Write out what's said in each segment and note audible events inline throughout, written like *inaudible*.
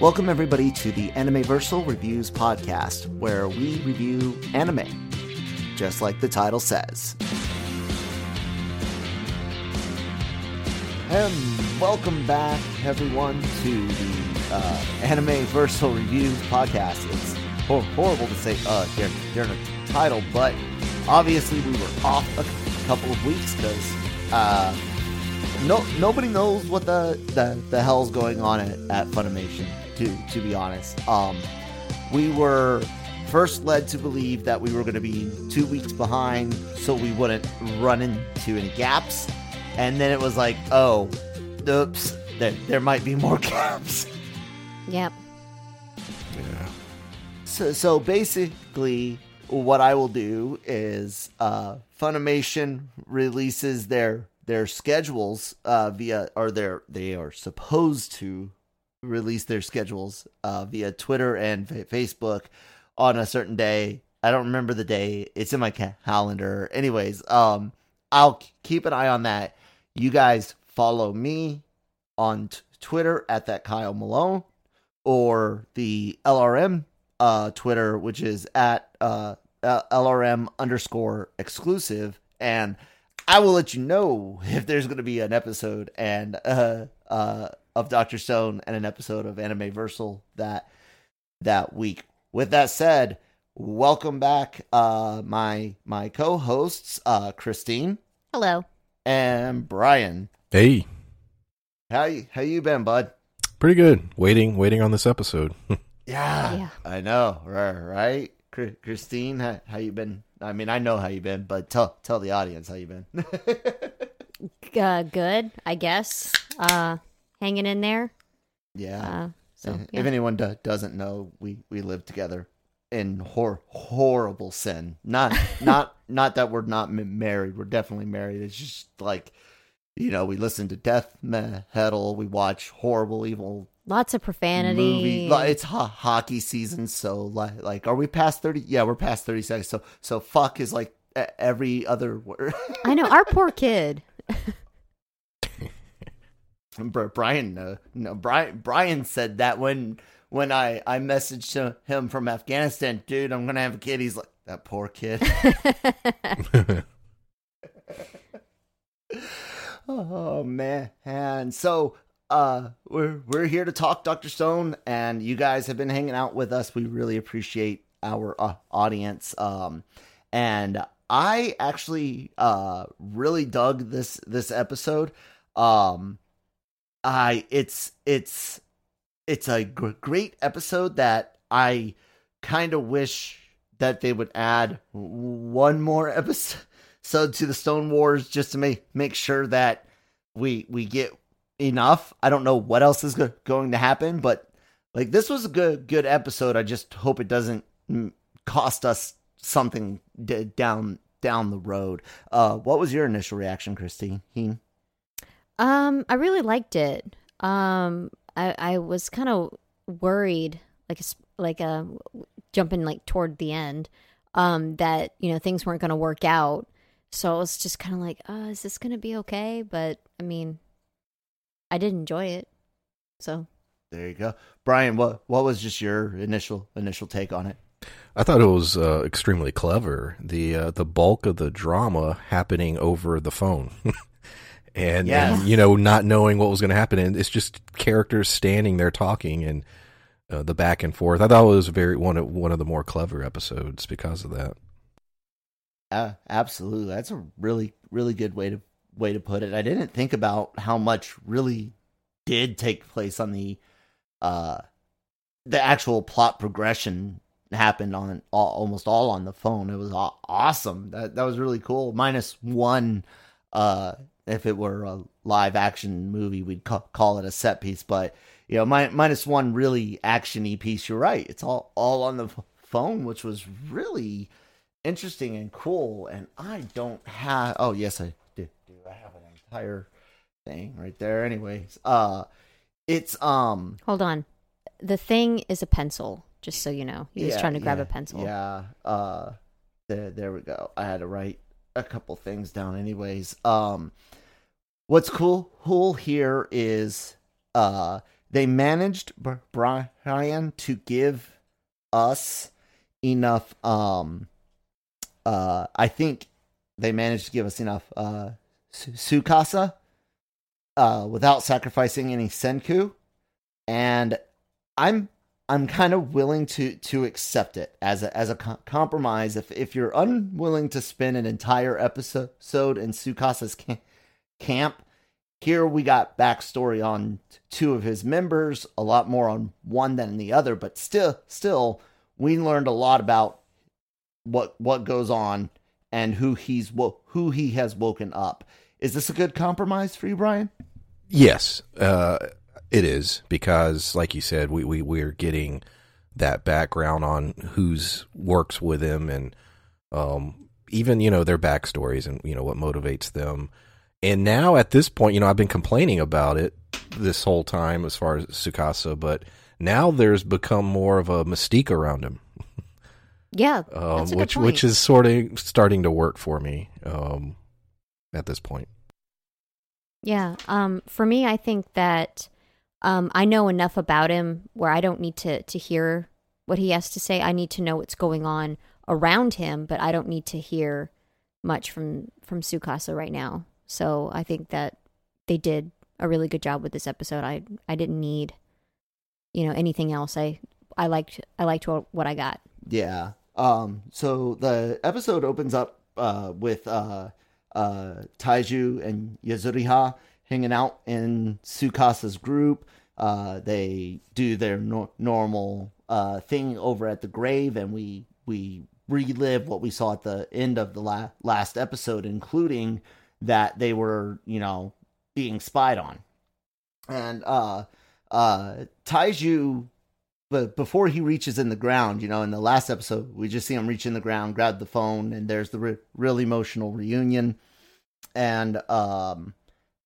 Welcome, everybody, to the Animeversal Reviews podcast, where we review anime, just like the title says. And welcome back, everyone, to the uh, Animeversal Reviews podcast. It's hor- horrible to say uh during, during the title, but obviously we were off a couple of weeks because uh, no nobody knows what the, the, the hell's going on at, at Funimation. To to be honest, um, we were first led to believe that we were going to be two weeks behind, so we wouldn't run into any gaps, and then it was like, oh, oops, there there might be more *laughs* gaps. Yep. Yeah. So, so basically, what I will do is uh, Funimation releases their their schedules uh, via, or their they are supposed to release their schedules uh, via Twitter and fa- Facebook on a certain day. I don't remember the day. It's in my calendar. Anyways, um, I'll keep an eye on that. You guys follow me on t- Twitter at that Kyle Malone or the LRM uh, Twitter, which is at uh, LRM underscore exclusive, and I will let you know *laughs* if there's going to be an episode and uh, uh, of Doctor Stone and an episode of Anime Versal that that week. With that said, welcome back, uh, my my co-hosts, uh, Christine Hello. and Brian. Hey, How you, how you been, bud? pretty good. Waiting, waiting on this episode. *laughs* Yeah, Yeah. I know, right? right? Christine, how, how you been? I mean, I know how you been, but tell tell the audience how you been. *laughs* Uh, good, I guess. Uh, hanging in there. yeah. Uh, so if yeah. anyone do- doesn't know, we we live together in hor- horrible sin. Not *laughs* not not that we're not married. We're definitely married. It's just like you know, we listen to death metal. We watch horrible, evil lots of profanity. movie. It's ho- hockey season, so like, like, are we past thirty? Yeah, we're past thirty seconds. So, so fuck is like every other word. I know our poor kid. *laughs* Br- Brian, uh, no, Brian, Brian said that when when I I messaged him from Afghanistan, dude, I'm gonna have a kid. He's like, that poor kid. *laughs* *laughs* oh man, and so uh, we're we're here to talk Doctor Stone, and you guys have been hanging out with us. We really appreciate our uh, audience. Um, and I actually uh really dug this this episode. Um, I it's it's it's a gr- great episode that I kind of wish that they would add one more *laughs* episode to the Stone Wars just to make make sure that we we get enough. I don't know what else is go- going to happen, but like this was a good good episode. I just hope it doesn't mm, cost us something d- down down the road. Uh, what was your initial reaction, Christine? Um, I really liked it. Um, I I was kind of worried, like it's- like uh, jumping like toward the end, um, that you know things weren't going to work out. So I was just kind of like, uh, is this going to be okay? But I mean, I did enjoy it. So There you go, Brian. What what was just your initial initial take on it? I thought it was uh, extremely clever. The uh, the bulk of the drama happening over the phone, *laughs* and, Yes. and you know not knowing what was going to happen, and it's just characters standing there talking and uh, the back and forth. I thought it was very one of one of the more clever episodes because of that. Uh, absolutely, that's a really really good way to way to put it. I didn't think about how much really did take place on the uh the actual plot progression happened on all, almost all on the phone. It was awesome. That that was really cool. Minus one uh if it were a live action movie, we'd ca- call it a set piece. But you know, mi- minus one really actiony piece. You're right. It's all all on the f- phone, which was really interesting and cool. And I don't have. Oh yes, I do. do. I have an entire thing right there. Anyways, uh, it's um. Hold on. The thing is a pencil, just so you know. He was trying to grab yeah, a pencil. Yeah. Uh, there, there we go. I had to write a couple things down. Anyways, um, what's cool, cool here is uh, they managed Br- Brian to give us enough. Um, uh, I think they managed to give us enough uh, Su- Tsukasa uh, without sacrificing any Senku, and I'm I'm kind of willing to to accept it as a as a co- compromise. If if you're unwilling to spend an entire episode in Tsukasa's ca- camp, here we got backstory on two of his members, a lot more on one than the other, but still still we learned a lot about what what goes on and who he's wo- who he has woken up. Is this a good compromise for you, Brian? Yes, uh, it is because, like you said, we, we we're getting that background on who's works with him and um, even you know their backstories and you know what motivates them. And now at this point, you know, I've been complaining about it this whole time as far as Tsukasa, but now there's become more of a mystique around him, Yeah. *laughs* um, that's a good which point. which is sort of starting to work for me um, at this point. Yeah. Um, for me, I think that um, I know enough about him where I don't need to, to hear what he has to say. I need to know what's going on around him, but I don't need to hear much from from Tsukasa right now. So I think that they did a really good job with this episode. I I didn't need you know anything else. I I liked I liked what, I got. Yeah. Um. So the episode opens up uh with uh uh Taiju and Yuzuriha hanging out in Tsukasa's group. Uh, they do their no- normal uh thing over at the grave, and we we relive what we saw at the end of the la- last episode, including that they were you know being spied on, and uh uh Taiju but before he reaches in the ground, you know, in the last episode, we just see him reach in the ground, grab the phone, and there's the re- real emotional reunion. And um,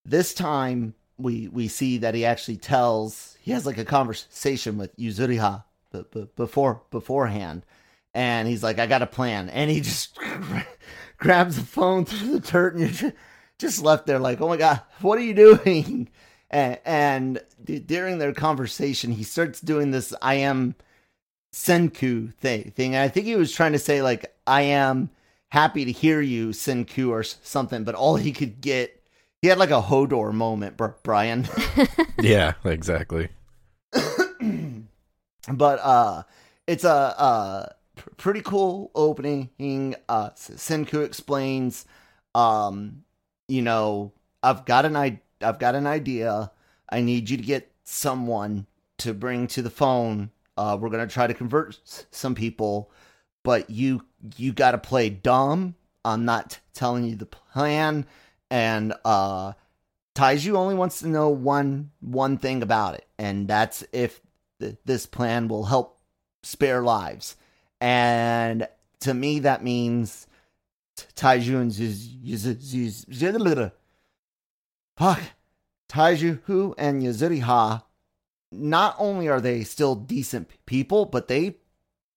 this time, we we see that he actually tells he has like a conversation with Yuzuriha before beforehand, and he's like, "I got a plan," and he just *laughs* grabs the phone through the dirt, and you're just, left there like, "Oh my god, what are you doing?" *laughs* and, and during their conversation, he starts doing this "I am Senku" thing. Thing. And I think he was trying to say like, "I am happy to hear you, Senku," or something. But all he could get, he had like a Hodor moment, Brian. *laughs* yeah, exactly. *clears throat* but uh, it's a uh pretty cool opening. Uh, Senku explains, um, you know, I've got an I- I've got an idea. I need you to get someone to bring to the phone. Uh, we're gonna try to convert s- some people, but you you got to play dumb. I'm not telling you the plan, and uh, Taiju only wants to know one one thing about it, and that's if th- this plan will help spare lives. And to me, that means Taiju and Zuz, fuck, Taiju and Yuzuriha. Not only are they still decent people, but they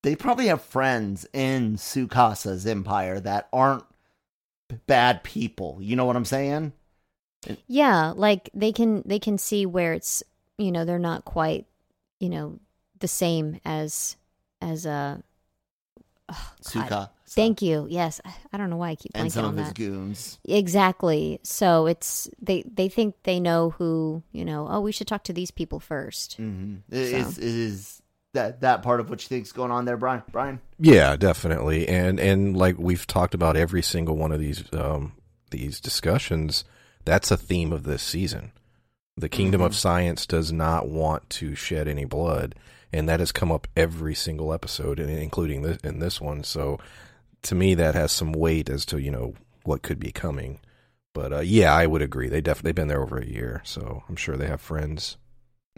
they probably have friends in Tsukasa's empire that aren't bad people. You know what I'm saying? Yeah, like they can they can see where it's you know they're not quite you know the same as as uh oh, God. Suka. Thank you. Yes, I- don't know why I keep and some of his that. goons. Exactly. So it's they they think they know who you know. Oh, we should talk to these people 1st Mm-hmm. Is is that that part of what you think's going on there, Brian? Brian? Yeah, definitely. And and like we've talked about every single one of these um these discussions, that's a theme of this season. The kingdom of science does not want to shed any blood, and that has come up every single episode, and including this in this one. So, to me, that has some weight as to you know what could be coming. But uh, yeah, I would agree. They definitely been there over a year, so I'm sure they have friends.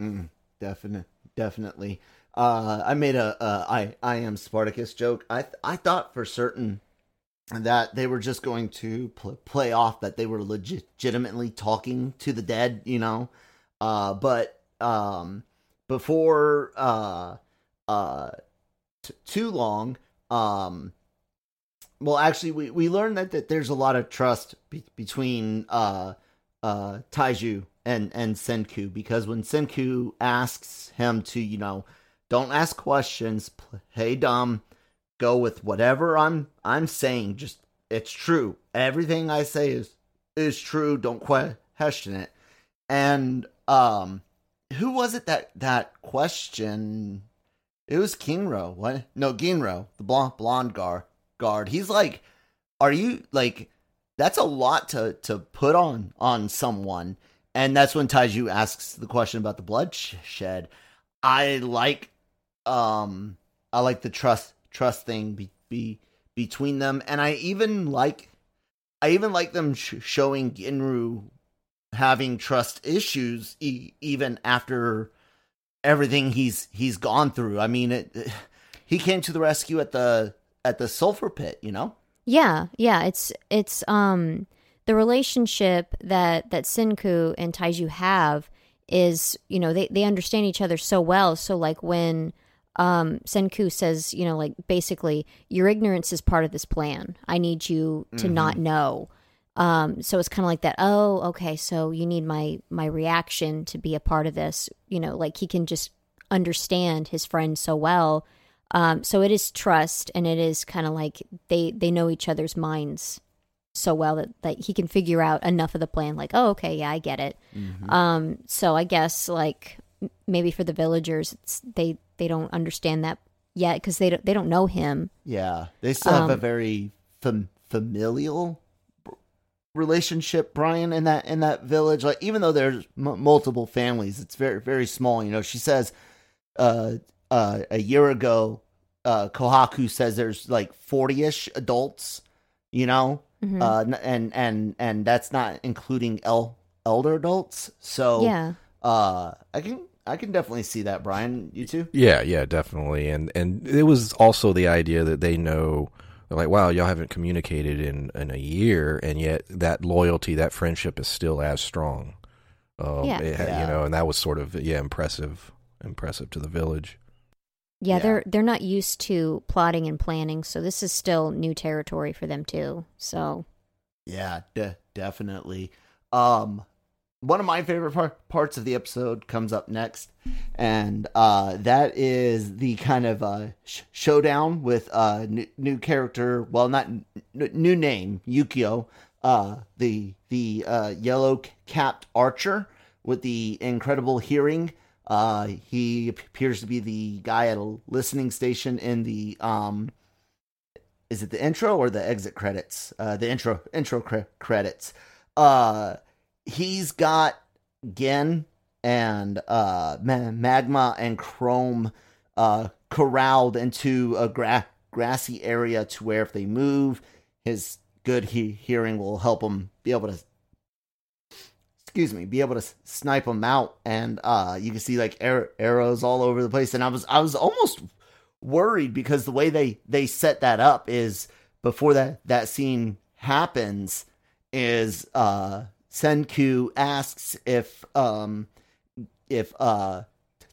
Mm, definitely, definitely. Uh, I made a, a I I am Spartacus joke. I th- I thought for certain that they were just going to pl- play off that they were legit- legitimately talking to the dead, you know. Uh, but um, before uh uh t- too long, um, well, actually, we we learned that, that there's a lot of trust be- between uh uh Taiju and and Senku because when Senku asks him to, you know, don't ask questions, play dumb, go with whatever I'm I'm saying. Just it's true. Everything I say is is true. Don't question it. And um, who was it that that question? It was Kinro. What? No, Ginro, the blonde blonde guard. Guard. He's like, are you like? That's a lot to to put on on someone. And that's when Taiju asks the question about the bloodshed. I like, um, I like the trust trust thing be, be between them, and I even like, I even like them sh- showing Ginro having trust issues e- even after everything he's he's gone through. I mean, it, he came to the rescue at the at the sulfur pit, you know. Yeah, yeah. It's it's um the relationship that that Senku and Taiju have is you know they they understand each other so well. So like when um Senku says you know like basically your ignorance is part of this plan. I need you to not know. Um, so it's kind of like that. Oh, okay. So you need my my reaction to be a part of this. You know, like he can just understand his friend so well. Um, so it is trust, and it is kind of like they they know each other's minds so well that, that he can figure out enough of the plan. Like, oh, okay, yeah, I get it. Um, so I guess like maybe for the villagers, it's, they they don't understand that yet because they don't they don't know him. Yeah, they still have a Um, very fam- familial relationship, Brian, in that in that village. Like, even though there's m- multiple families, it's very very small. You know, she says, uh, uh, a year ago, uh, Kohaku says there's like forty ish adults. You know, Mhm. uh, and and and that's not including el- elder adults. So yeah, uh, I can I can definitely see that, Brian. You too. Yeah, yeah, definitely. And and it was also the idea that they know they're like, wow, y'all haven't communicated in in a year, and yet that loyalty, that friendship is still as strong. Um, Yeah. it Yeah. you know, and that was sort of yeah, impressive, impressive to the village. yeah. Yeah. They're they're not used to plotting and planning, so this is still new territory for them too. So Yeah, de- definitely. Um, one of my favorite par- parts of the episode comes up next, and uh, that is the kind of uh, sh- showdown with uh, new, new character. Well, not n- new name, Yukio, uh, the the uh, yellow capped archer with the incredible hearing. Uh, he appears to be the guy at a listening station in the um, is it the intro or the exit credits? Uh, the intro intro cre- credits. Uh, he's got Gen and uh Magma and Chrome uh corralled into a gra- grassy area to where if they move, his good he- hearing will help him be able to excuse me, be able to snipe them out. And uh you can see like ar- arrows all over the place. And I was I was almost worried because the way they they set that up is before that that scene happens is uh Senku asks if um if uh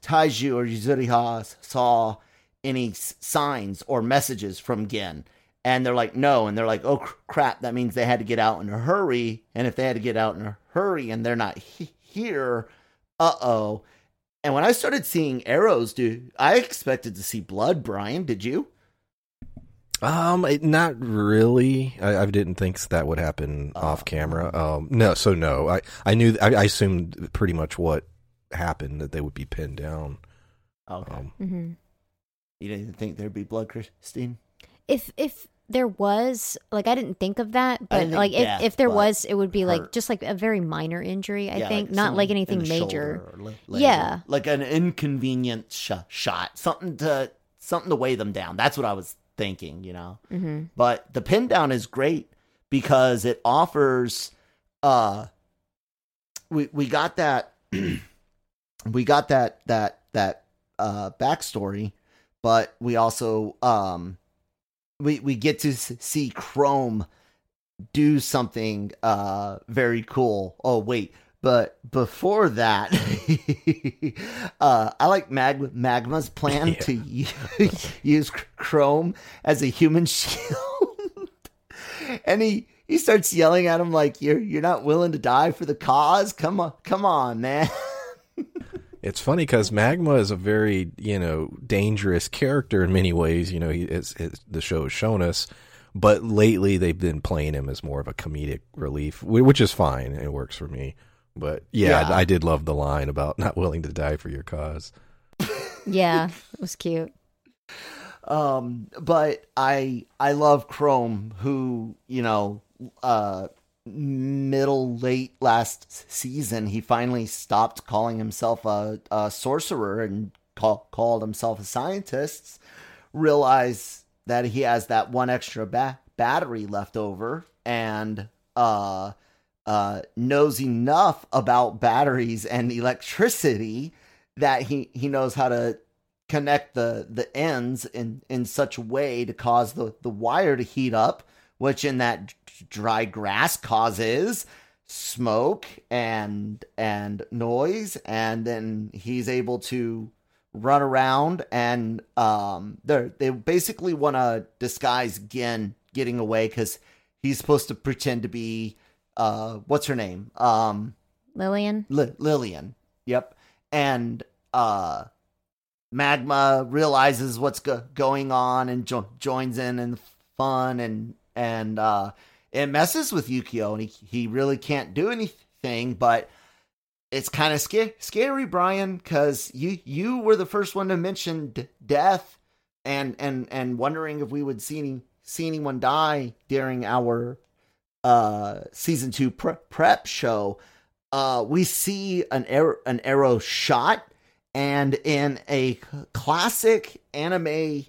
Taiju or Yuzuriha saw any signs or messages from Gen. And they're like no. And they're like oh cr- crap. That means they had to get out in a hurry. And if they had to get out in a hurry and they're not he- here uh-oh. And when I started seeing arrows, dude, I expected to see blood. Brian, did you? Um, it, not really. I, I didn't think that would happen off camera. Um, no, so no. I I knew. I, I assumed pretty much what happened that they would be pinned down. Okay. Um, hmm you didn't think there'd be blood, Christine? if if there was like I didn't think of that, but like if, death, if there was, it would be like just like a very minor injury. I Yeah, think like not like anything major. shoulder le- leg. Yeah. like an inconvenient sh- shot, something to something to weigh them down. That's what I was thinking, you know. hmm But the pin down is great because it offers uh we we got that *clears throat* we got that that that uh backstory but we also um we we get to see chrome do something uh very cool. Oh wait but before that *laughs* uh i like Mag- magma's plan Yeah. to *laughs* use chrome as a human *laughs* shield and he he starts yelling at him like you're you're not willing to die for the cause come on come on man It's funny because Magma is a very you know dangerous character in many ways. You know, he is, is the show has shown us, but lately they've been playing him as more of a comedic relief, which is fine. It works for me. But yeah, Yeah. I, I did love the line about *laughs* not willing to die for your cause. Yeah, *laughs* it was cute. um but i i love chrome who you know uh middle late last season he finally stopped calling himself a, a sorcerer and call, called himself a scientist realize that he has that one extra ba- battery left over and uh uh knows enough about batteries and electricity that he he knows how to connect the the ends in in such a way to cause the the wire to heat up which in that dry grass causes smoke and and noise. And then he's able to run around and um they they basically want to disguise Gen getting away cuz he's supposed to pretend to be uh what's her name um Lillian. Li- Lillian. Yep. And uh Magma realizes what's go- going on and jo- joins in in the fun and and uh it messes with Yukio and he he really can't do anything but it's kind of sca- scary Brian cuz you you were the first one to mention d- death and and and wondering if we would see any see anyone die during our uh season 2 pre- prep show uh, we see an arrow, an arrow shot, and in a classic anime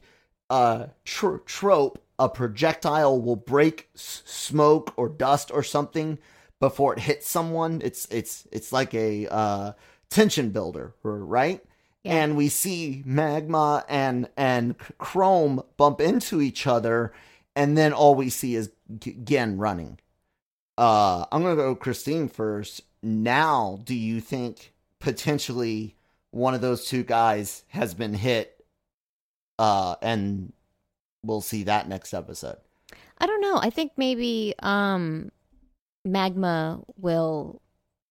uh, tr- trope, a projectile will break s- smoke or dust or something before it hits someone. It's it's it's like a uh, tension builder, right? Yeah. And we see magma and and chrome bump into each other, and then all we see is Gen running. Uh, I'm gonna go Christine first. Now, do you think potentially one of those two guys has been hit? Uh, and we'll see that next episode. I don't know. I think maybe um Magma will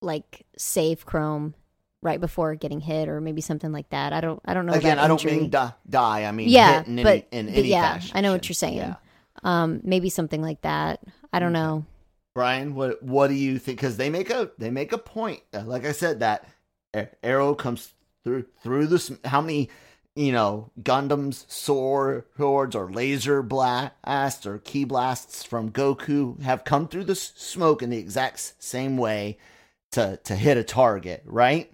like save Chrome right before getting hit or maybe something like that. I don't I don't know Again, I don't injury. mean die. die. I mean Yeah, hit in but- any, in but any yeah, fashion. I know what you're saying. Yeah. um maybe something like that. I don't know. Brian, what what do you think? Because they make a they make a point. Uh, Like I said, that arrow comes through through this. How many you know Gundams sword swords or laser blasts or key blasts from Goku have come through the smoke in the exact same way to to hit a target, right?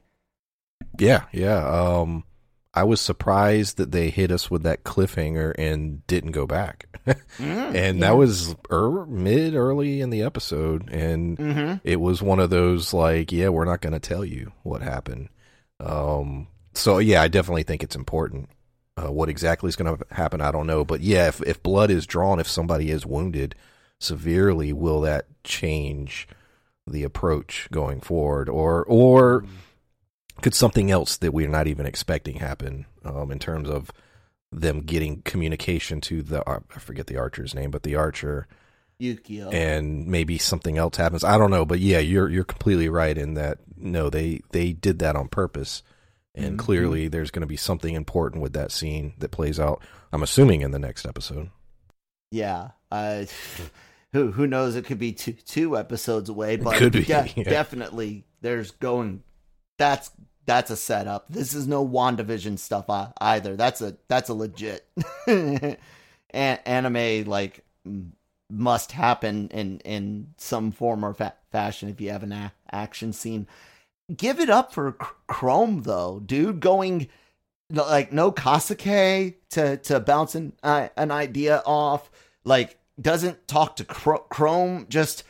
Yeah, yeah. Um, I was surprised that they hit us with that cliffhanger and didn't go back. *laughs* Mm. and Yeah. that was er, mid early in the episode, and Mm-hmm. it was one of those like, yeah, we're not going to tell you what happened. Um, so yeah, I definitely think it's important. Uh, what exactly is going to happen, I don't know, but yeah, if if blood is drawn, if somebody is wounded severely, will that change the approach going forward, or or could something else that we're not even expecting happen um, in terms of them getting communication to the uh, I forget the archer's name, but the archer, Yukio. and maybe something else happens. I don't know, but yeah, you're you're completely right in that. No, they they did that on purpose, and Mhm. clearly there's going to be something important with that scene that plays out. I'm assuming in the next episode. Yeah. Uh, *laughs* who who knows? It could be two two episodes away, but Could be, de- *laughs* yeah. definitely there's going. That's that's a setup. This is no Wandavision stuff uh, either. That's a that's a legit *laughs* anime like must happen in in some form or fa- fashion if you have an a- action scene. Give it up for Chrome though, dude. Going like no Kaseki to to bounce an, uh, an idea off. Like doesn't talk to Chrome. Just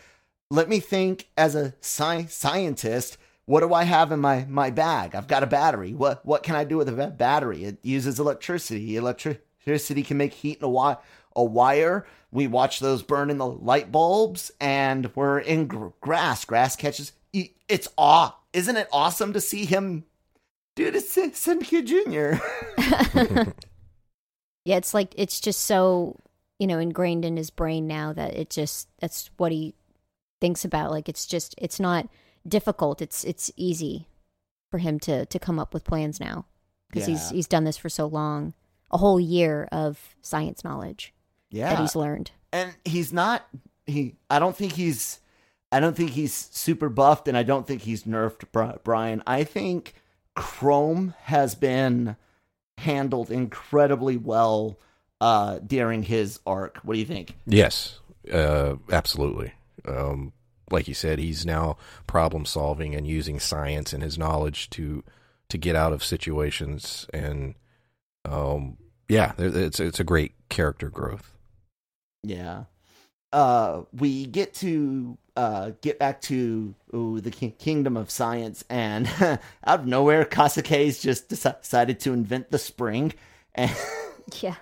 let me think as a sci- scientist. What do I have in my, my bag? I've got a battery. What what can I do with a battery? It uses electricity. Electricity can make heat in a, wi- a wire. We watch those burn in the light bulbs, and we're in gr- grass. Grass catches. It's aw. Isn't it awesome to see him do this, Cynthia Jr.? *laughs* *laughs* yeah, it's like it's just so you know ingrained in his brain now that it just that's what he thinks about. Like it's just it's not difficult. It's it's easy for him to to come up with plans now because Yeah. he's he's done this for so long, a whole year of science knowledge Yeah, that he's learned. and he's not. He. I don't think he's. I don't think he's super buffed, and I don't think he's nerfed, Brian. I think Chrome has been handled incredibly well uh, during his arc. What do you think? Yes, uh, absolutely. Um, like you said, he's now problem solving and using science and his knowledge to to get out of situations, and um, yeah, it's it's a great character growth. Yeah. Uh, we get to uh, get back to ooh, the ki- kingdom of science, and *laughs* out of nowhere, Kaseki's just deci- decided to invent the spring, and *laughs* Yeah.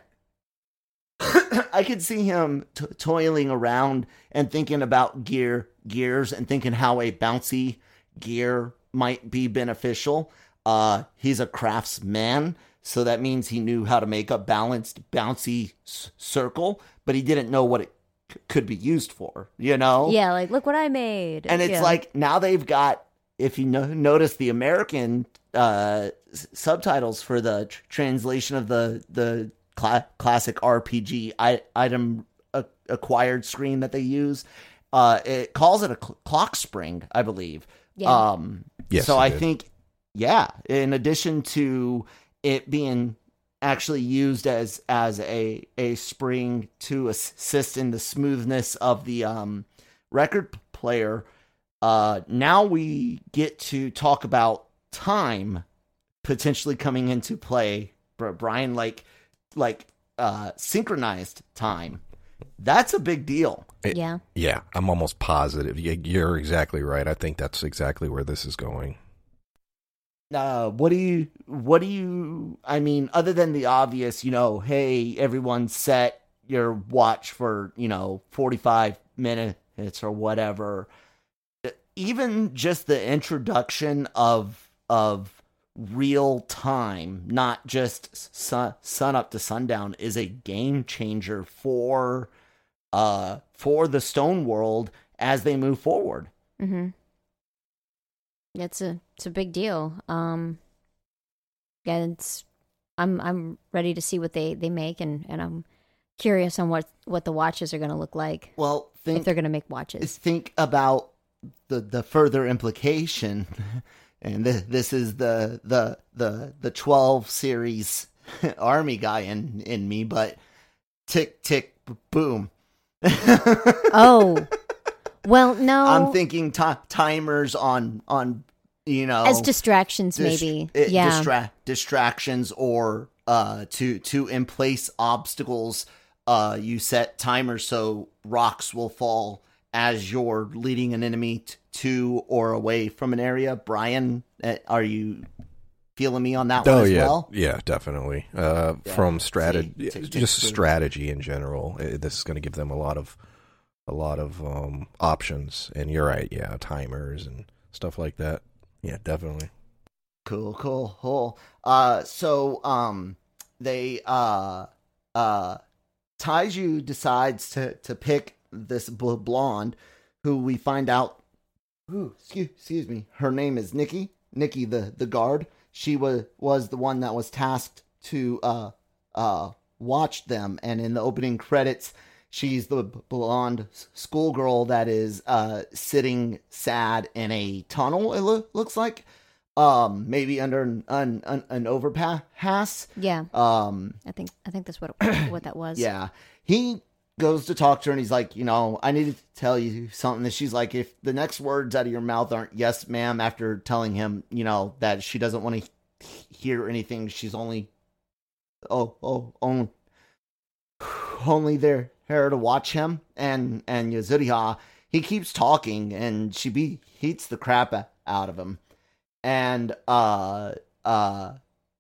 I could see him t- toiling around and thinking about gear gears and thinking how a bouncy gear might be beneficial. Uh, he's a craftsman, so that means he knew how to make a balanced bouncy s- circle, but he didn't know what it c- could be used for. You know? Yeah, like look what I made. and it's Yeah. like now they've got if you no- notice the american uh s- subtitles for the tr- translation of the the cla- classic rpg I- item a- acquired screen that they use uh it calls it a cl- clock spring i believe Yeah. um Yes, so i did. think yeah in addition to it being actually used as as a a spring to assist in the smoothness of the um record player uh now we get to talk about time potentially coming into play brian like like uh synchronized time that's a big deal It- yeah. Yeah, I'm almost positive. You're exactly right. I think that's exactly where this is going. uh what do you what do you i mean other than the obvious you know hey everyone set your watch for you know 45 minutes or whatever even just the introduction of of real time not just sun, sun up to sundown is a game changer for uh for the stone world as they move forward Mm-hmm. It's a it's a big deal. Um, yeah, it's I'm I'm ready to see what they they make, and and I'm curious on what what the watches are going to look like well think, if they're going to make watches. think about the the further implication *laughs* and th- this is the the the the 12 series *laughs* army guy in in me but tick tick boom Oh, *laughs* well, no, i'm thinking ti timers on on you know. As distractions, dis- maybe. eh, yeah, distra- distractions or uh to to in place obstacles uh you set timers so rocks will fall as you're leading an enemy t- to or away from an area. Brian eh, are you feeling me on that one Oh as yeah, well yeah, definitely. Uh, Yeah, from strategy, just strategy in general. Uh, This is going to give them a lot of a lot of um, options. And you're right, yeah, timers and stuff like that. Yeah, definitely. Cool, cool, cool. Uh, so um, they uh uh, Taiju decides to to pick this bl- blonde, who we find out, ooh, excuse, excuse me, her name is Nikki. Nikki, the the guard. She was was the one that was tasked to uh uh watch them, and in the opening credits. She's the blonde schoolgirl that is uh, sitting sad in a tunnel. It loo- looks like, um maybe under an an, an, an overpass yeah. um I think I think that's what what that was. *clears throat* yeah he goes to talk to her and he's like you know i need to tell you something. And she's like if the next words out of your mouth aren't yes ma'am after telling him you know that she doesn't want to hear anything she's only oh oh only only there here to watch him. And and Yuzuriha he keeps talking, and she be heats the crap out of him, and uh uh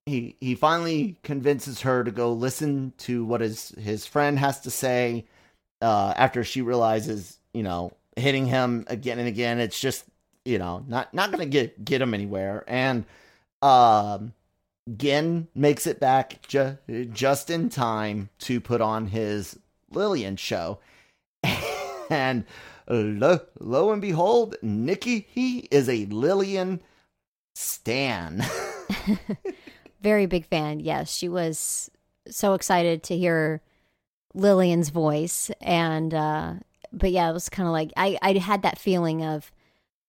he he finally convinces her to go listen to what his his friend has to say. Uh, after she realizes, you know, hitting him again and again, it's just you know not not gonna get get him anywhere, and um. Gen makes it back ju- just in time to put on his Lillian show. *laughs* and lo, lo and behold, Nikki, he is a Lillian stan. *laughs* *laughs* Very big fan. Yes, she was so excited to hear Lillian's voice, and uh, but yeah, it was kind of like I I had that feeling of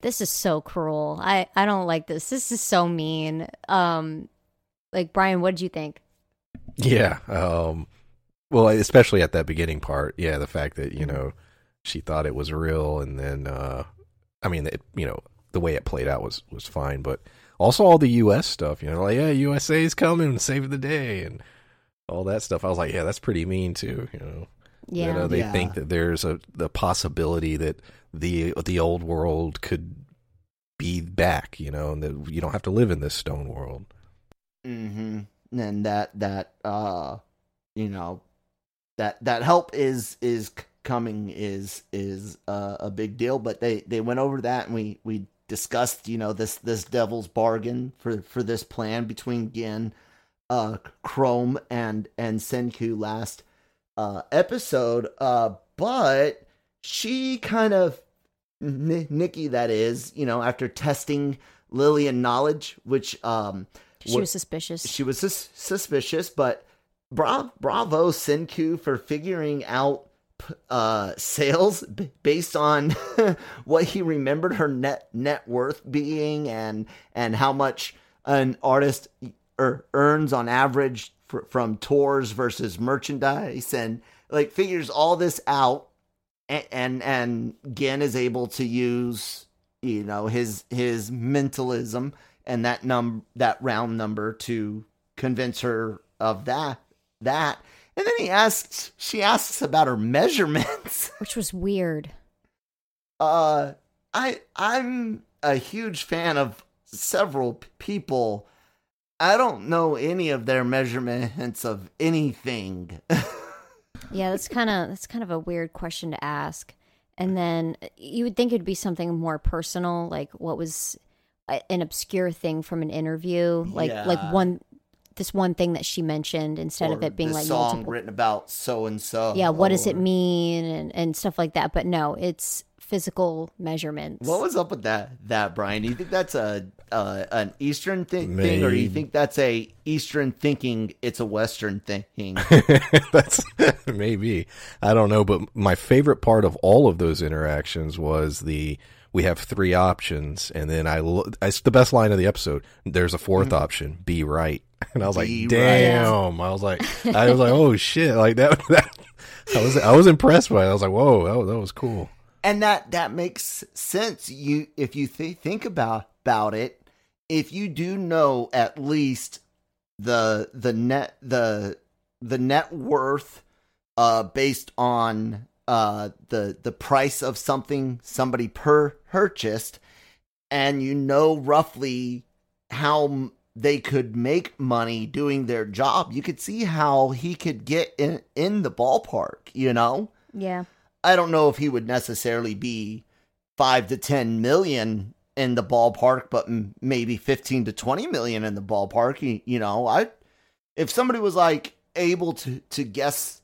this is so cruel. I I don't like this. This is so mean. Um, like Brian, what did you think? Yeah. Um. Well, especially at that beginning part. Yeah, the fact that you know she thought it was real, and then uh, I mean, it, you know, the way it played out was was fine, but also all the U.S. stuff. You know, like yeah, USA's coming, save the day, and all that stuff. I was like, yeah, that's pretty mean too. You know, Yeah, that, uh, they Yeah. think that there's a the possibility that the the old world could be back. You know, and that you don't have to live in this stone world. hmm And that that uh, you know, that that help is is coming is is uh, a big deal. But they they went over that and we we discussed you know this this devil's bargain for for this plan between Gen, uh, Chrome and and Senku last uh episode. Uh, but she kind of N- Nikki that is you know after testing Lillian knowledge, which um she was suspicious. she was sus- suspicious, but bra- bravo Senku for figuring out uh, sales *laughs* b- based on *laughs* what he remembered her net net worth being and and how much an artist er- earns on average fr- from tours versus merchandise. And like figures all this out and and, and Gen is able to use you know his his mentalism and that num that round number to convince her of that that and then he asks she asks about her measurements *laughs* which was weird. uh i i'm a huge fan of several people i don't know any of their measurements of anything *laughs* Yeah, that's kind of that's kind of a weird question to ask. And then uh, you would think it'd be something more personal, like what was an obscure thing from an interview, like like one this one thing that she mentioned instead of it being like song multiple. written about so and so yeah, what does it mean and and stuff like that. But no, it's physical measurements. What was up with that, that Brian? Do you think that's a uh, an Eastern thi- thing, or do you think that's a Eastern thinking? It's a Western thing. *laughs* That's *laughs* maybe I don't know, but my favorite part of all of those interactions was the we have three options, and then I lo- it's the best line of the episode. There's a 4th option, be right, *laughs* and I was like, right. damn! I was like, I was like, oh shit! Like that, *laughs* that I was I was impressed by it. I was like, whoa, that was, that was cool. and that that makes sense. You if you th- think about about it, if you do know at least the the net the the net worth uh based on uh the the price of something somebody per purchased and you know roughly how they could make money doing their job you could see how he could get in in the ballpark you know Yeah. I don't know if he would necessarily be five to ten million in the ballpark, but m- maybe fifteen to twenty million in the ballpark. You, you know, I if somebody was like able to to guess,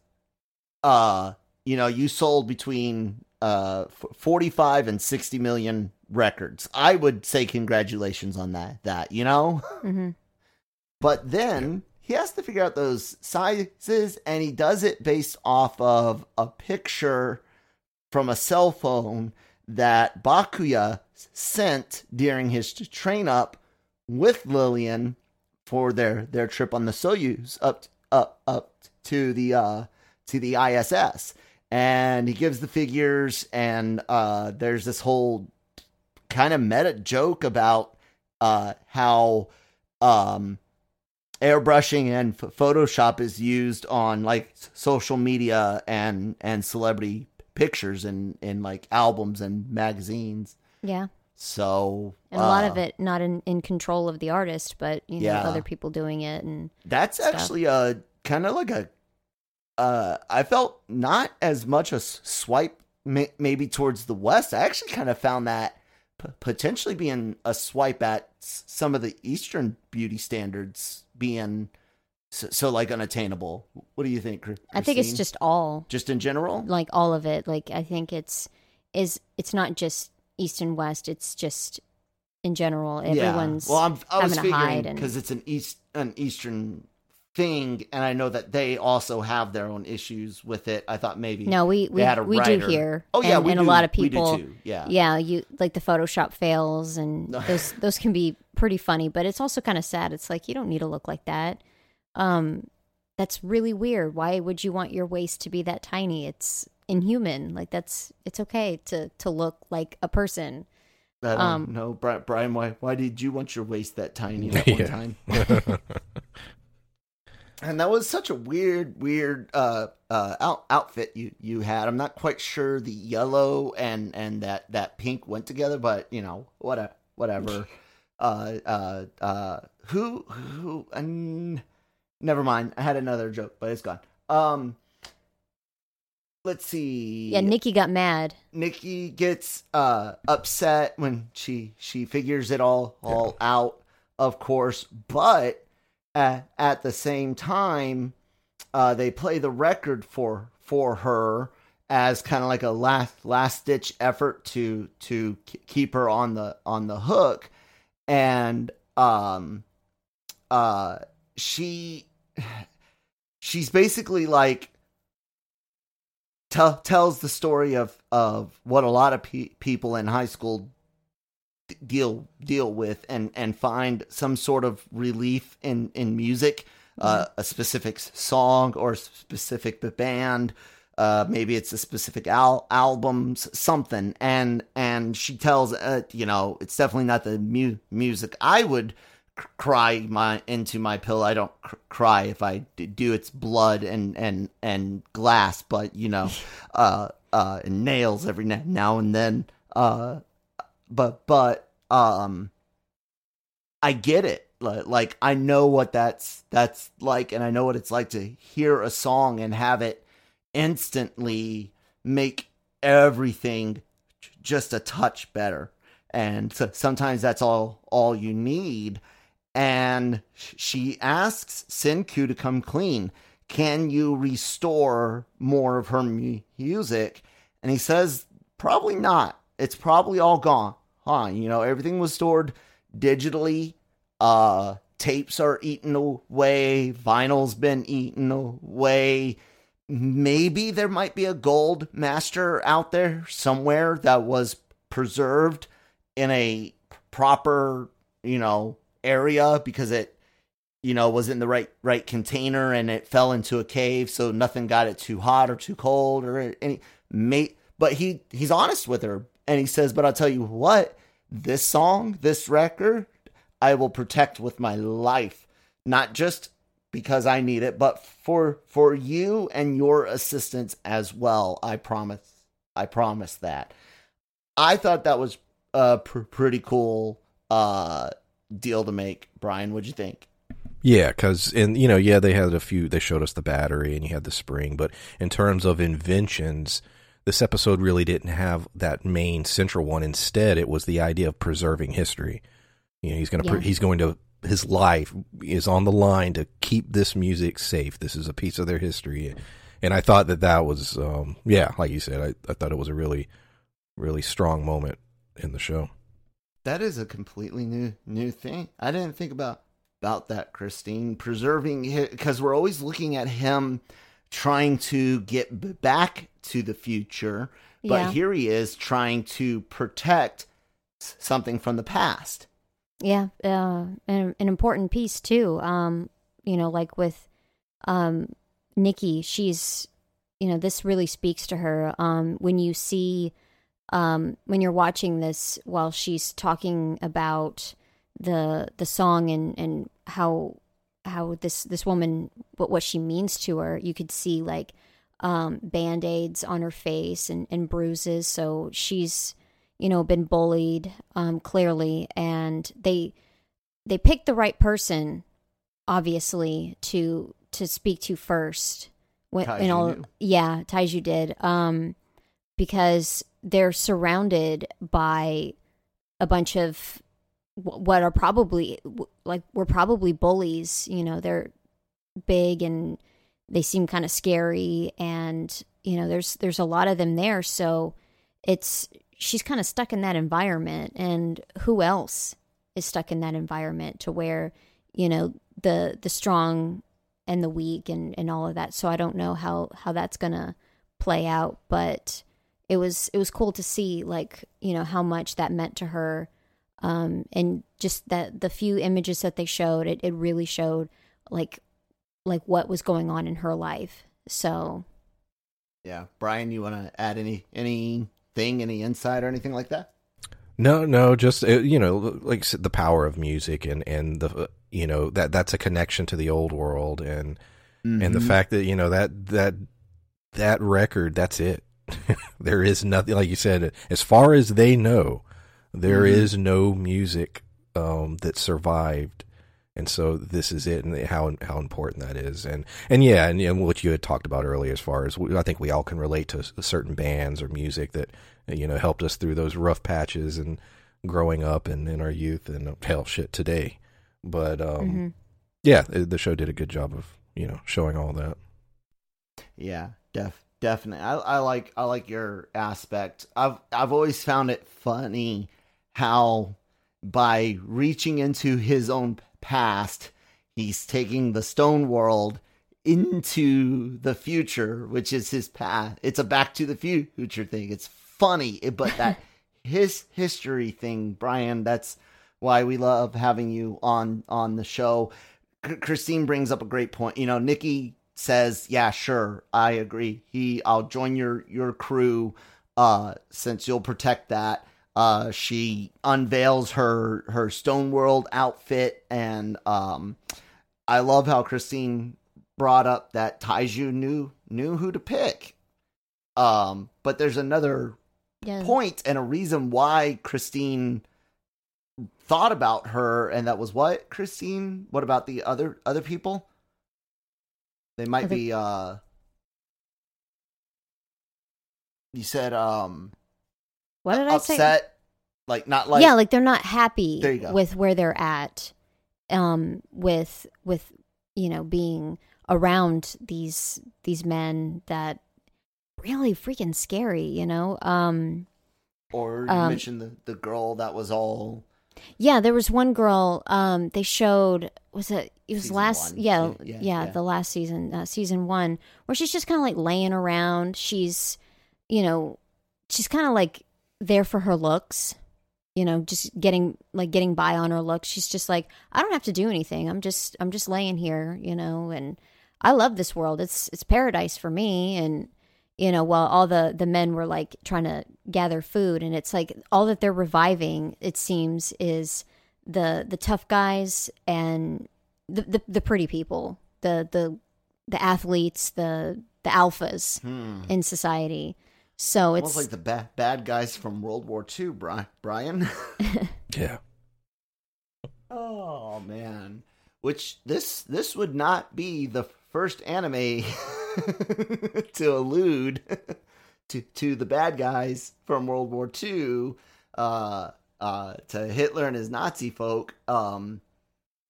uh, you know, you sold between uh forty five and sixty million records, I would say congratulations on that. That you know. hmm *laughs* But then he has to figure out those sizes, and he does it based off of a picture from a cell phone that Byakuya sent during his train up with Lillian for their, their trip on the Soyuz up up up to the uh, to the ISS. And he gives the figures, and uh, there's this whole kind of meta joke about uh, how um, airbrushing and f- Photoshop is used on like social media and and celebrity pictures and in like albums and magazines. Yeah. So And a lot uh, of it not in, in control of the artist, but you know, Yeah. other people doing it and That's stuff. actually a kind of like a. Uh, I felt not as much a swipe may- maybe towards the west. I actually kind of found that p- potentially being a swipe at s- some of the eastern beauty standards being so, so like unattainable. What do you think? Chris- I think it's just all just in general. like all of it. Like I think it's is it's not just east and west, it's just in general. Everyone's Yeah. well. I'm, I was having to hide figuring and because it's an east an eastern thing, and I know that they also have their own issues with it. I thought maybe No, we we, had a we writer. do here. Oh yeah, and, we and do. a lot of we do people. too. Yeah, Yeah, you like the Photoshop fails, and *laughs* those those can be pretty funny, but it's also kind of sad. It's like you don't need to look like that. Um, that's really weird. Why would you want your waist to be that tiny? It's inhuman. Like that's it's okay to to look like a person. I don't Um, know, Brian. Why why did you want your waist that tiny at *laughs* one time? *laughs* and that was such a weird, weird uh, uh, out, outfit you you had. I'm not quite sure the yellow and and that that pink went together, but you know, whatever, whatever. *laughs* uh, uh, uh, who who? Um, never mind. I had another joke, but it's gone. Um, let's see. Yeah, Nikki got mad. Nikki gets uh upset when she she figures it all all out, of course, but uh, at the same time, uh, they play the record for for her as kind of like a last last ditch effort to to keep her on the on the hook, and um, uh, she she's basically like tell, tells the story of of what a lot of pe- people in high school deal deal with and and find some sort of relief in in music uh, a specific song or a specific band uh, maybe it's a specific al- album s- something. And and she tells uh, you know it's definitely not the mu- music i would c- cry my into my pillow. I don't cr- cry if i d- do it's blood and and and glass but you know *laughs* uh uh and nails every now and then uh but but um i get it like i know what that's that's like and i know what it's like to hear a song and have it instantly make everything just a touch better and so sometimes that's all all you need and she asks Senku to come clean. Can you restore more of her mu- music? And he says, probably not. It's probably all gone. Huh? You know, everything was stored digitally. Uh, tapes are eaten away. Vinyl's been eaten away. Maybe there might be a gold master out there somewhere that was preserved in a proper, you know, area because it you know was in the right right container and it fell into a cave so nothing got it too hot or too cold or any mate but he he's honest with her and he says but I'll tell you what this song this record I will protect with my life not just because I need it but for for you and your assistance as well I promise I promise that I thought that was a pr- pretty cool uh deal to make. Brian, what'd you think? Yeah, because and you know, yeah, they had a few. They showed us the battery, and you had the spring. But in terms of inventions, this episode really didn't have that main central one. Instead, it was the idea of preserving history. You know, he's going to Yeah. he's going to his life is on the line to keep this music safe. This is a piece of their history, and I thought that that was, um, yeah, like you said, I, I thought it was a really, really strong moment in the show. That is a completely new new thing. I didn't think about about that, Christine. Preserving because we're always looking at him trying to get back to the future, but Yeah. here he is trying to protect something from the past. Yeah, uh, an, an important piece too. Um, you know, like with um, Nikki, she's, you know, this really speaks to her. Um, when you see, um, when you're watching this while she's talking about the the song and and how how this this woman what what she means to her, you could see like um, band aids on her face and, and bruises. So she's, you know, been bullied um, clearly, and they they picked the right person, obviously, to to speak to first. When, Taiju and all, knew. yeah, Taiju did, um, because they're surrounded by a bunch of what are probably like we're probably bullies. You know, they're big and they seem kind of scary, and you know, there's there's a lot of them there. So it's she's kind of stuck in that environment, and who else is stuck in that environment to where you know the the strong and the weak and and all of that. So I don't know how how that's gonna play out, but it was it was cool to see like you know how much that meant to her um and just that the few images that they showed it, it really showed like like what was going on in her life so Yeah, Brian, you want to add any anything, any insight or anything like that? No, no, just uh, you know, like the power of music and and the uh, you know that that's a connection to the old world and and the Mhm. fact that you know that that that record that's it. *laughs* there is nothing like you said as far as they know there is Mhm. no music um that survived and so this is it and how how important that is and and yeah and, and what you had talked about earlier as far as I think we all can relate to certain bands or music that you know helped us through those rough patches and growing up and in our youth and hell shit today but um mhm. yeah the the show did a good job of you know showing all that Yeah, def definitely. I, I like I like your aspect. I've I've always found it funny how by reaching into his own past, he's taking the stone world into the future, which is his path. It's a back to the future thing. It's funny, but that *laughs* his history thing, Brian, that's why we love having you on on the show. C- Christine brings up a great point. You know, Nikki says, "Yeah, sure, I agree. He, I'll join your your crew, uh, since you'll protect that." Uh, she unveils her her Stone World outfit, and um, I love how Christine brought up that Taiju knew knew who to pick. Um, but there's another yeah point and a reason why Christine thought about her, and that was what Christine. What about the other other people? They might Other- be. uh You said um what did i say? Upset, like not like yeah like they're not happy There you go. with where they're at um with with you know being around these these men that really freaking scary you know? Um or you um, mentioned the the girl that was all yeah there was one girl um they showed was it it was last yeah Yeah, yeah, yeah, yeah. the last season uh, season one where she's just kind of like laying around. She's you know she's kind of like there for her looks you know just getting like getting by on her looks. She's just like i don't have to do anything. I'm just i'm just laying here you know and i love this world. It's it's paradise for me. And you know while all the the men were like trying to gather food and it's like all that they're reviving it seems is the the tough guys and the the, the pretty people the the the athletes the the alphas hmm, in society so it's almost like the ba- bad guys from World War II, Bri- Brian. *laughs* yeah Oh man. Which this this would not be the first anime *laughs* to allude *laughs* to to the bad guys from World War II uh uh to Hitler and his Nazi folk um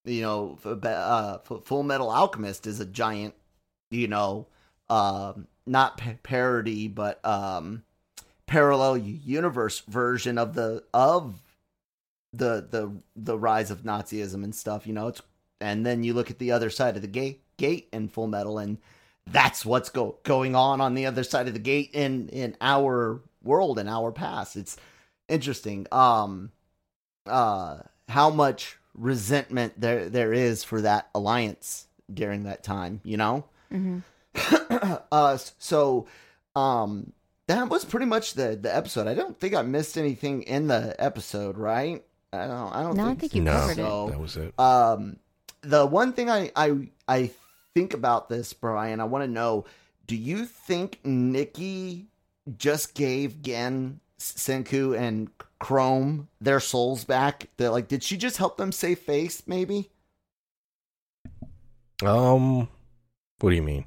you know f- uh F- Full Metal Alchemist is a giant you know um not pa- parody but um parallel universe version of the of the the the rise of Nazism and stuff. You know, it's and then you look at the other side of the gate gate in Full Metal, and that's what's go going on on the other side of the gate in in our world in our past. It's interesting. Um, uh, how much resentment there there is for that alliance during that time. You know. Mhm. *coughs* uh, so, um, that was pretty much the the episode. I don't think I missed anything in the episode, right? I don't. I don't. No, I think, think you no covered it. so. that was it Um, the one thing I I I think about this, Brian, I want to know: do you think Nikki just gave Gen, Senku, and Chrome their souls back? That like, did she just help them save face? Maybe Um, what do you mean?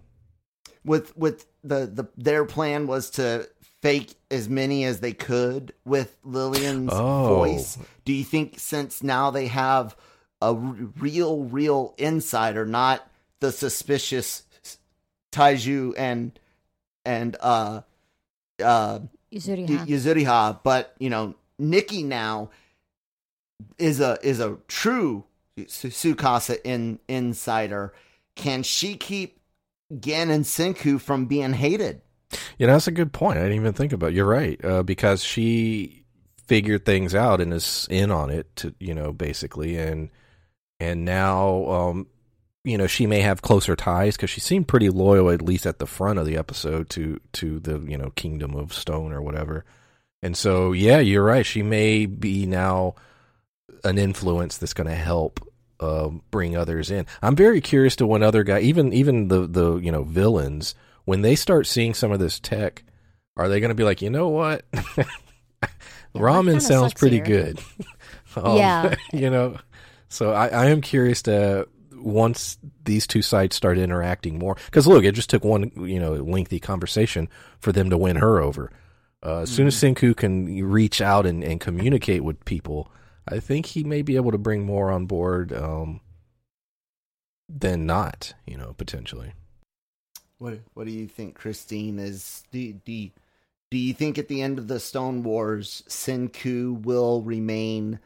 With with the the their plan was to fake as many as they could with Lillian's Oh. voice. Do you think since now they have a r- real real insider, not the suspicious Taiju and and uh uh Yuzuriha. Y- Yuzuriha, but you know, Nikki now is a is a true Su- Tsukasa in insider. Can she keep Gen and Senku from being hated? Yeah, that's a good point. I didn't even think about. It. You're right, uh, because she figured things out and is in on it. To you know, basically, and and now, um, you know, she may have closer ties because she seemed pretty loyal, at least at the front of the episode, to to the you know Kingdom of Stone or whatever. And so, yeah, you're right. She may be now an influence that's going to help um, bring others in. I'm very curious to when other guy, even even the the you know villains, when they start seeing some of this tech, are they going to be like, you know what, *laughs* ramen kinda sounds pretty here." good. *laughs* Um, Yeah. *laughs* you know. So I, I am curious to once these two sides start interacting more, because look, it just took one you know lengthy conversation for them to win her over. Uh, as soon as Senku can reach out and, and communicate with people, I think he may be able to bring more on board um, than not, you know, potentially. What What do you think, Christine? Is do do you, do you think at the end of the Stone Wars, Senku will remain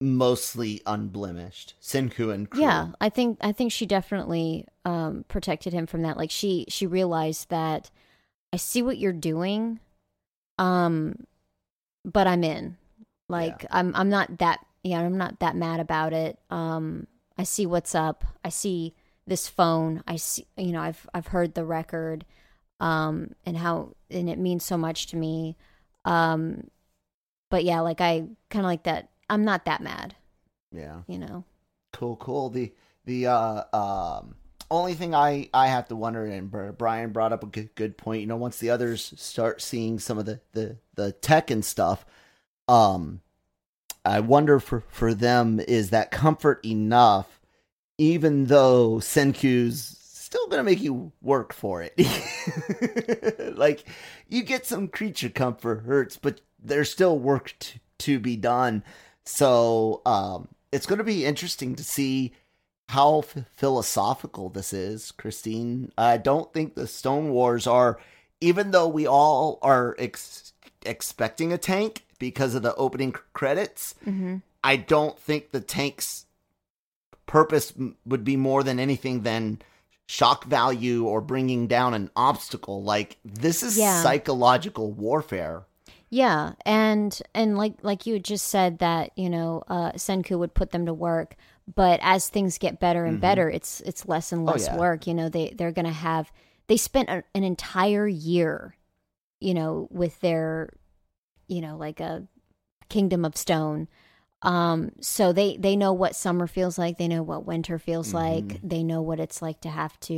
mostly unblemished? Senku and crew. Yeah, I think I think she definitely um, protected him from that. Like she she realized that I see what you're doing, um, but I'm in. Like I'm I'm not that yeah I'm not that mad about it. Um, I see what's up. I see this phone. I see you know I've I've heard the record, um, and how and it means so much to me. Um, but yeah, like I kind of like that. I'm not that mad. yeah. You know. Cool, cool. The the uh um only thing I I have to wonder, and Brian brought up a good, good point. You know, once the others start seeing some of the the the tech and stuff, um, I wonder for for them is that comfort enough, even though Senku's still gonna make you work for it. *laughs* like you get some creature comfort hurts, but there's still work to, to be done. So um, it's to be interesting to see how f- philosophical this is, Christine. I don't think the Stone Wars are, even though we all are ex- expecting a tank because of the opening credits. Mm-hmm. I don't think the tank's purpose would be more than anything than shock value or bringing down an obstacle. Like this is Yeah. psychological warfare. Yeah, and and like like you just said that you know uh, Senku would put them to work, but as things get better and better, it's it's less and Oh, less yeah. work. You know, they they're gonna have they spent a, an entire year, you know, with their, you know, like a kingdom of stone. Um, so they they know what summer feels like. They know what winter feels like. They know what it's like to have to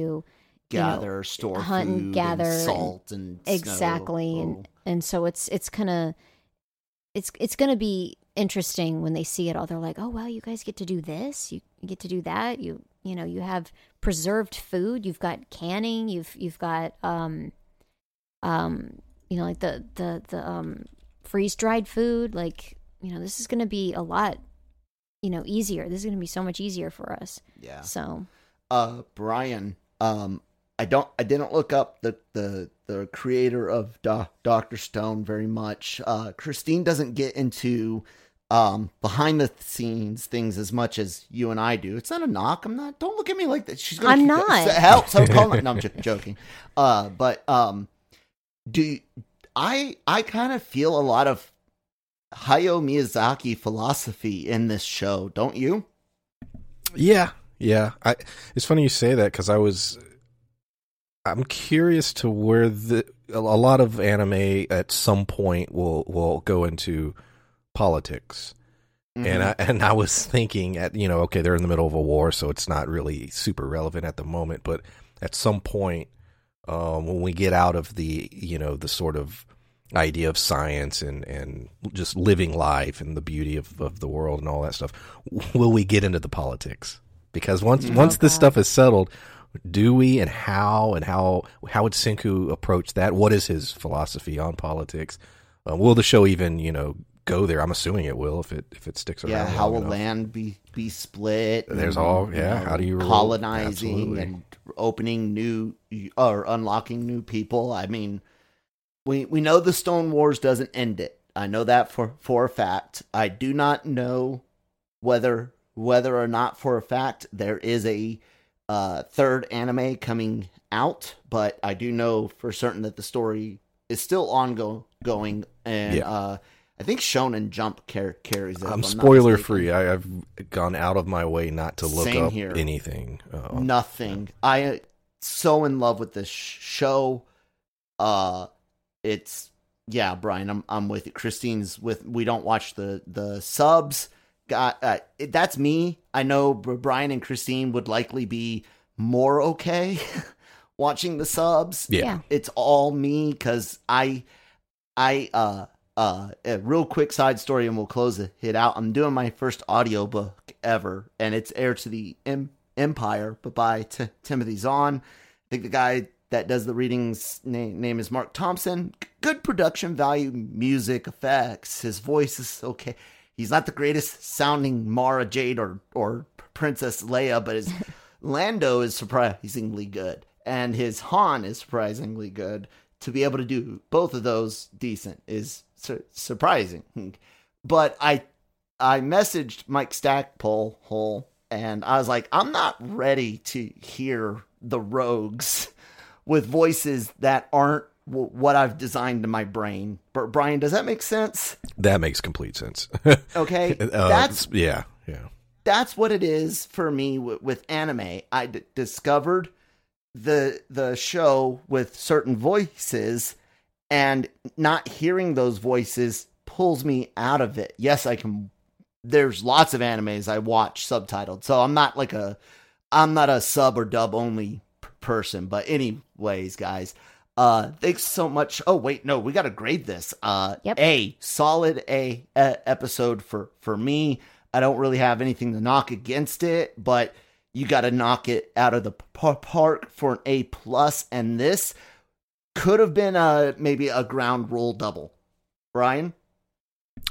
you know, Gather, store hunt and gather and salt, and, snow. exactly Oh. and and so it's it's kind of it's it's gonna be interesting when they see it all they're like oh wow you guys get to do this you, you get to do that you you know you have preserved food you've got canning you've you've got um um you know like the the the um freeze dried food like you know this is gonna be a lot you know easier. This is gonna be so much easier for us. Yeah. so uh Brian um I don't I didn't look up the the the creator of Do- Doctor Stone very much. Uh Christine doesn't get into um behind the scenes things as much as you and I do. It's not a knock. I'm not don't look at me like that. She's gonna I'm not. help so call no I'm j- joking. Uh but um do I I kind of feel a lot of Hayao Miyazaki philosophy in this show don't you Yeah, yeah. I, it's funny you say that because I was. I'm curious to where the a a lot of anime at some point will will go into politics, and I and I was thinking at you know okay they're in the middle of a war so it's not really super relevant at the moment, but at some point um, when we get out of the you know the sort of idea of science and and just living life and the beauty of, of the world and all that stuff will we get into the politics because once Oh, once this stuff is settled do we and how and how how would Senku approach that what is his philosophy on politics uh, will the show even you know go there i'm assuming it will if it if it sticks around Yeah, how will enough. land be be split? There's and, all- yeah, how do you colonizing Absolutely. and opening new or unlocking new people? I mean, we we know the Stone Wars doesn't end it. I know that for for a fact. I do not know whether whether or not for a fact there is a uh, third anime coming out, but I do know for certain that the story is still ongoing. And Yeah. uh, I think Shonen Jump car- carries it. if i'm spoiler free. I, i've gone out of my way not to look Same up here. anything uh, Nothing. I so in love with this sh- show. Uh, it's yeah, Brian. I'm I'm with you. Christine's with. We don't watch the the subs. Got uh, it- that's me. I know Brian and Christine would likely be more okay *laughs* watching the subs. Yeah. Yeah. it's all me because I, I uh uh a real quick side story and we'll close it it out. I'm doing my first audiobook ever, and it's Heir to the em- Empire, but by T- Timothy Zahn. I think the guy that does the readings name, name is Marc Thompson. Good production value, music, effects. His voice is okay. He's not the greatest sounding Mara Jade or or Princess Leia, but his *laughs* Lando is surprisingly good, and his Han is surprisingly good. To be able to do both of those decent is sur- surprising. But I I messaged Mike Stackpole Hole, and I was like, I'm not ready to hear the rogues with voices that aren't w- what I've designed in my brain. But Brian, does that make sense? that makes complete sense *laughs* Okay, Uh, that's yeah yeah that's what it is for me with, with anime. I d- discovered the the show with certain voices, and not hearing those voices pulls me out of it. Yes, I can. There's lots of animes I watch subtitled, so I'm not like a I'm not a sub or dub only person. But anyways, guys. Uh, thanks so much. Oh wait, no, we gotta grade this. Uh, Yep. A solid A uh, episode for for me. I don't really have anything to knock against it, but you got to knock it out of the park for an A plus. And this could have been a maybe a ground rule double. Brian,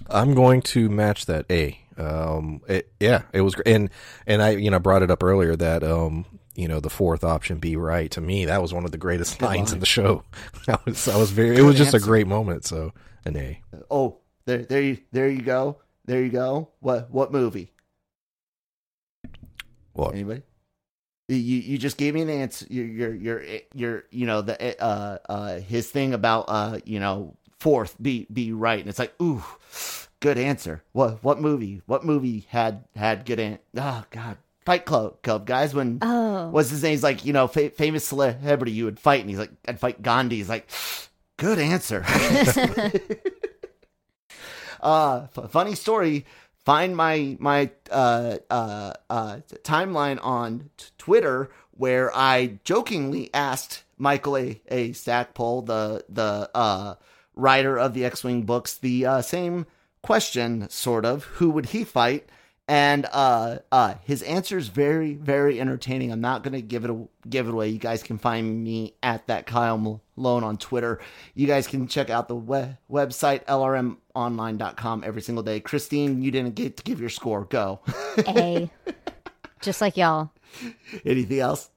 I'm going to match that A. Um, it, yeah, it was, great, and and I, you know, brought it up earlier that um, you know, the fourth option, be right. To me, that was one of the greatest Good lines in the show. *laughs* I was, I was very. It Good was just a great moment. So an A. oh there there you there you go there you go. What what movie? what Anybody? You you just gave me an answer. Your your your your you know the uh uh his thing about uh you know fourth be be right and it's like ooh good answer. What what movie? What movie had had good an? Oh God, Fight Club, Club guys. When Oh. what's his name? He's like you know fa- famous celebrity you would fight and he's like I'd fight Gandhi. He's like *sighs* good answer. *laughs* *laughs* uh f- funny story find my my uh uh uh timeline on t- twitter where i jokingly asked michael a, a stackpole the the uh writer of the x-wing books the uh same question sort of who would he fight and uh uh his answer is very very entertaining i'm not gonna give it a, give it away you guys can find me at that kyle malone on twitter you guys can check out the we- website lrmonline.com every single day christine you didn't get to give your score go *laughs* A. Just like y'all. anything else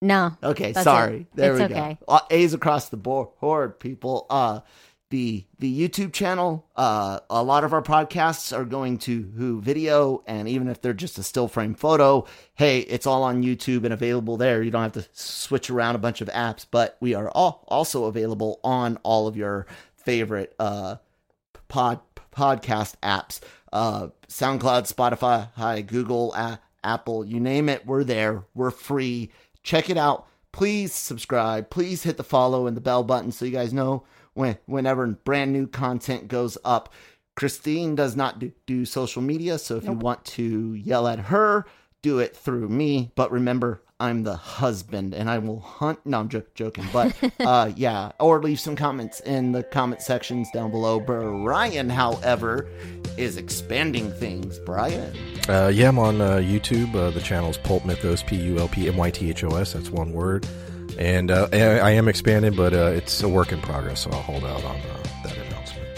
No. Okay, sorry. it. There It's we okay. go. Uh, A's across the board, people. Uh, the the YouTube channel. Uh, a lot of our podcasts are going to who video, and even if they're just a still frame photo, hey, it's all on YouTube and available there. You don't have to switch around a bunch of apps, but we are all also available on all of your favorite uh pod podcast apps. Uh soundcloud spotify hi google a- apple you name it we're there. We're free. Check it out. Please subscribe. Please hit the follow and the bell button so you guys know when whenever brand new content goes up christine does not do, do social media so if you want to yell at her do it through me. But remember, I'm the husband and I will hunt. No, I'm jo- joking. But *laughs* uh, yeah, or leave some comments in the comment sections down below. Brian, however, is expanding things. Brian. Uh, yeah, I'm on uh, YouTube. Uh, the channel is Pulp Mythos, P U L P M Y T H O S. That's one word. And uh, I I am expanding, but uh, it's a work in progress, so I'll hold out on uh, that announcement.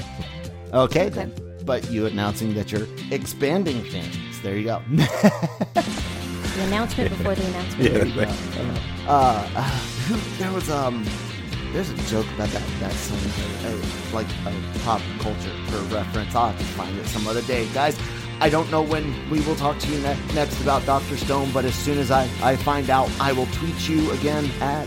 Okay, then. But you announcing that you're expanding things. There you go. The announcement before the announcement. There you go. Uh, uh, *laughs* there was um, there's a joke about that that song, uh, like a pop culture for reference. I'll have to find it some other day, guys. I don't know when we will talk to you ne- next about Doctor Stone, but as soon as I I find out, I will tweet you again at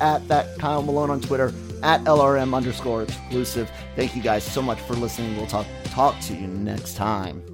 at that Kyle Malone on Twitter at LRM underscore exclusive. Thank you guys so much for listening. We'll talk talk to you next time.